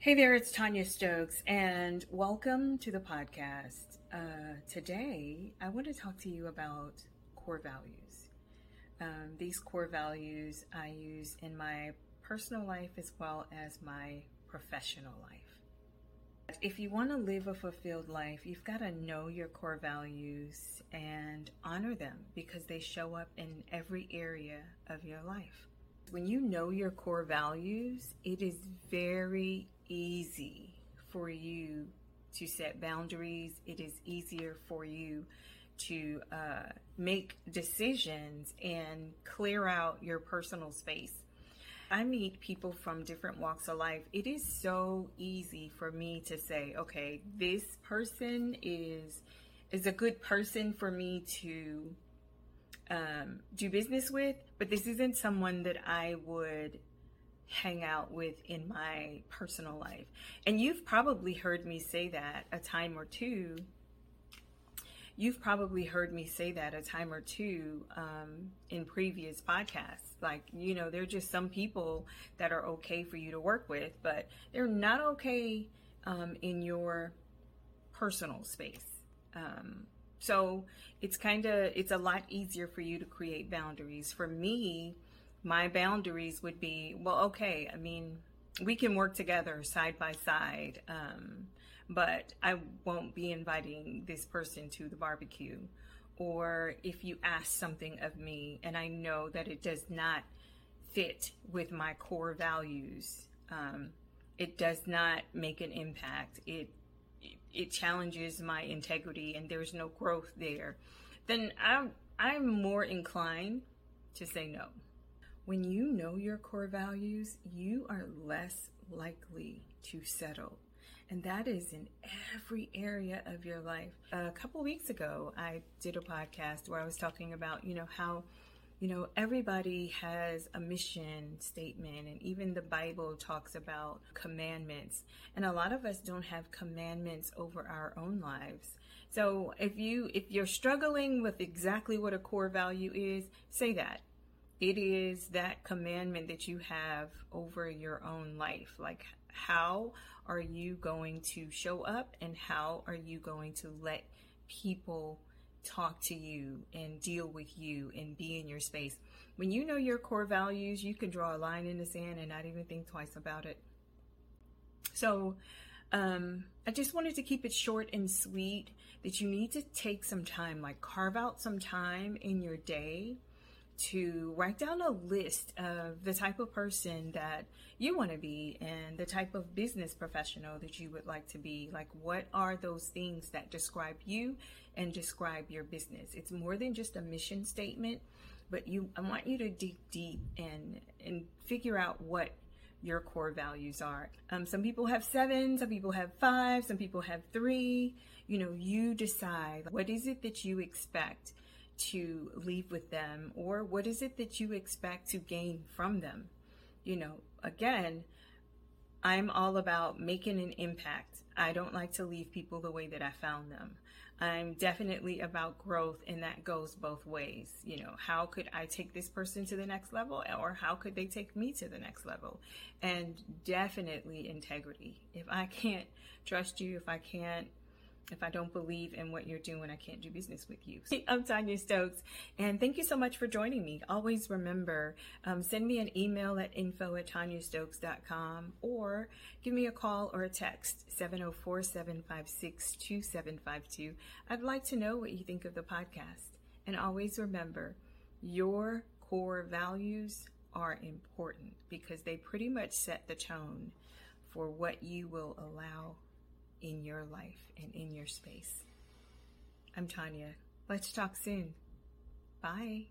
Hey there, it's Tonya Stokes, and welcome to the podcast. Uh, today, I want to talk to you about core values. Um, these core values I use in my personal life as well as my professional life. If you want to live a fulfilled life, you've got to know your core values and honor them because they show up in every area of your life. When you know your core values, it is very easy for you to set boundaries. It is easier for you to uh, make decisions and clear out your personal space. I meet people from different walks of life. It is so easy for me to say, okay, this person is is a good person for me to um, do business with, but this isn't someone that I would hang out with in my personal life. And you've probably heard me say that a time or two. You've probably heard me say that a time or two um, in previous podcasts. Like, you know, there are just some people that are okay for you to work with, but they're not okay um, in your personal space. Um, so it's kind of it's a lot easier for you to create boundaries. For me, my boundaries would be well, okay, I mean, we can work together side by side, um, but I won't be inviting this person to the barbecue. Or if you ask something of me and I know that it does not fit with my core values, um, it does not make an impact. It it challenges my integrity and there's no growth there, then I'm I'm more inclined to say no. When you know your core values, you are less likely to settle. And that is in every area of your life. A couple weeks ago, I did a podcast where I was talking about, you know, how, you know, everybody has a mission statement, and even the Bible talks about commandments. And a lot of us don't have commandments over our own lives. So if you if you're struggling with exactly what a core value is, say that it is that commandment that you have over your own life. Like, how are you going to show up and how are you going to let people talk to you and deal with you and be in your space? When you know your core values, you can draw a line in the sand and not even think twice about it. So, um, I just wanted to keep it short and sweet that you need to take some time, like carve out some time in your day to write down a list of the type of person that you want to be and the type of business professional that you would like to be. Like, what are those things that describe you and describe your business? It's more than just a mission statement, but you, I want you to dig deep and, and figure out what your core values are. Um, some people have seven, some people have five, some people have three. You know, you decide what is it that you expect to leave with them or what is it that you expect to gain from them? You know again i'm all about making an impact. I don't like to leave people the way that i found them. I'm definitely about growth and that goes both ways. You know how could i take this person to the next level or how could they take me to the next level? And definitely integrity. If i can't trust you if i can't if I don't believe in what you're doing, I can't do business with you. I'm Tonya Stokes, and thank you so much for joining me. Always remember, um, send me an email at info at tonyastokes.com or give me a call or a text, 704 756 2752. I'd like to know what you think of the podcast. And always remember, your core values are important because they pretty much set the tone for what you will allow in your life and in your space. I'm Tonya. Let's talk soon. Bye.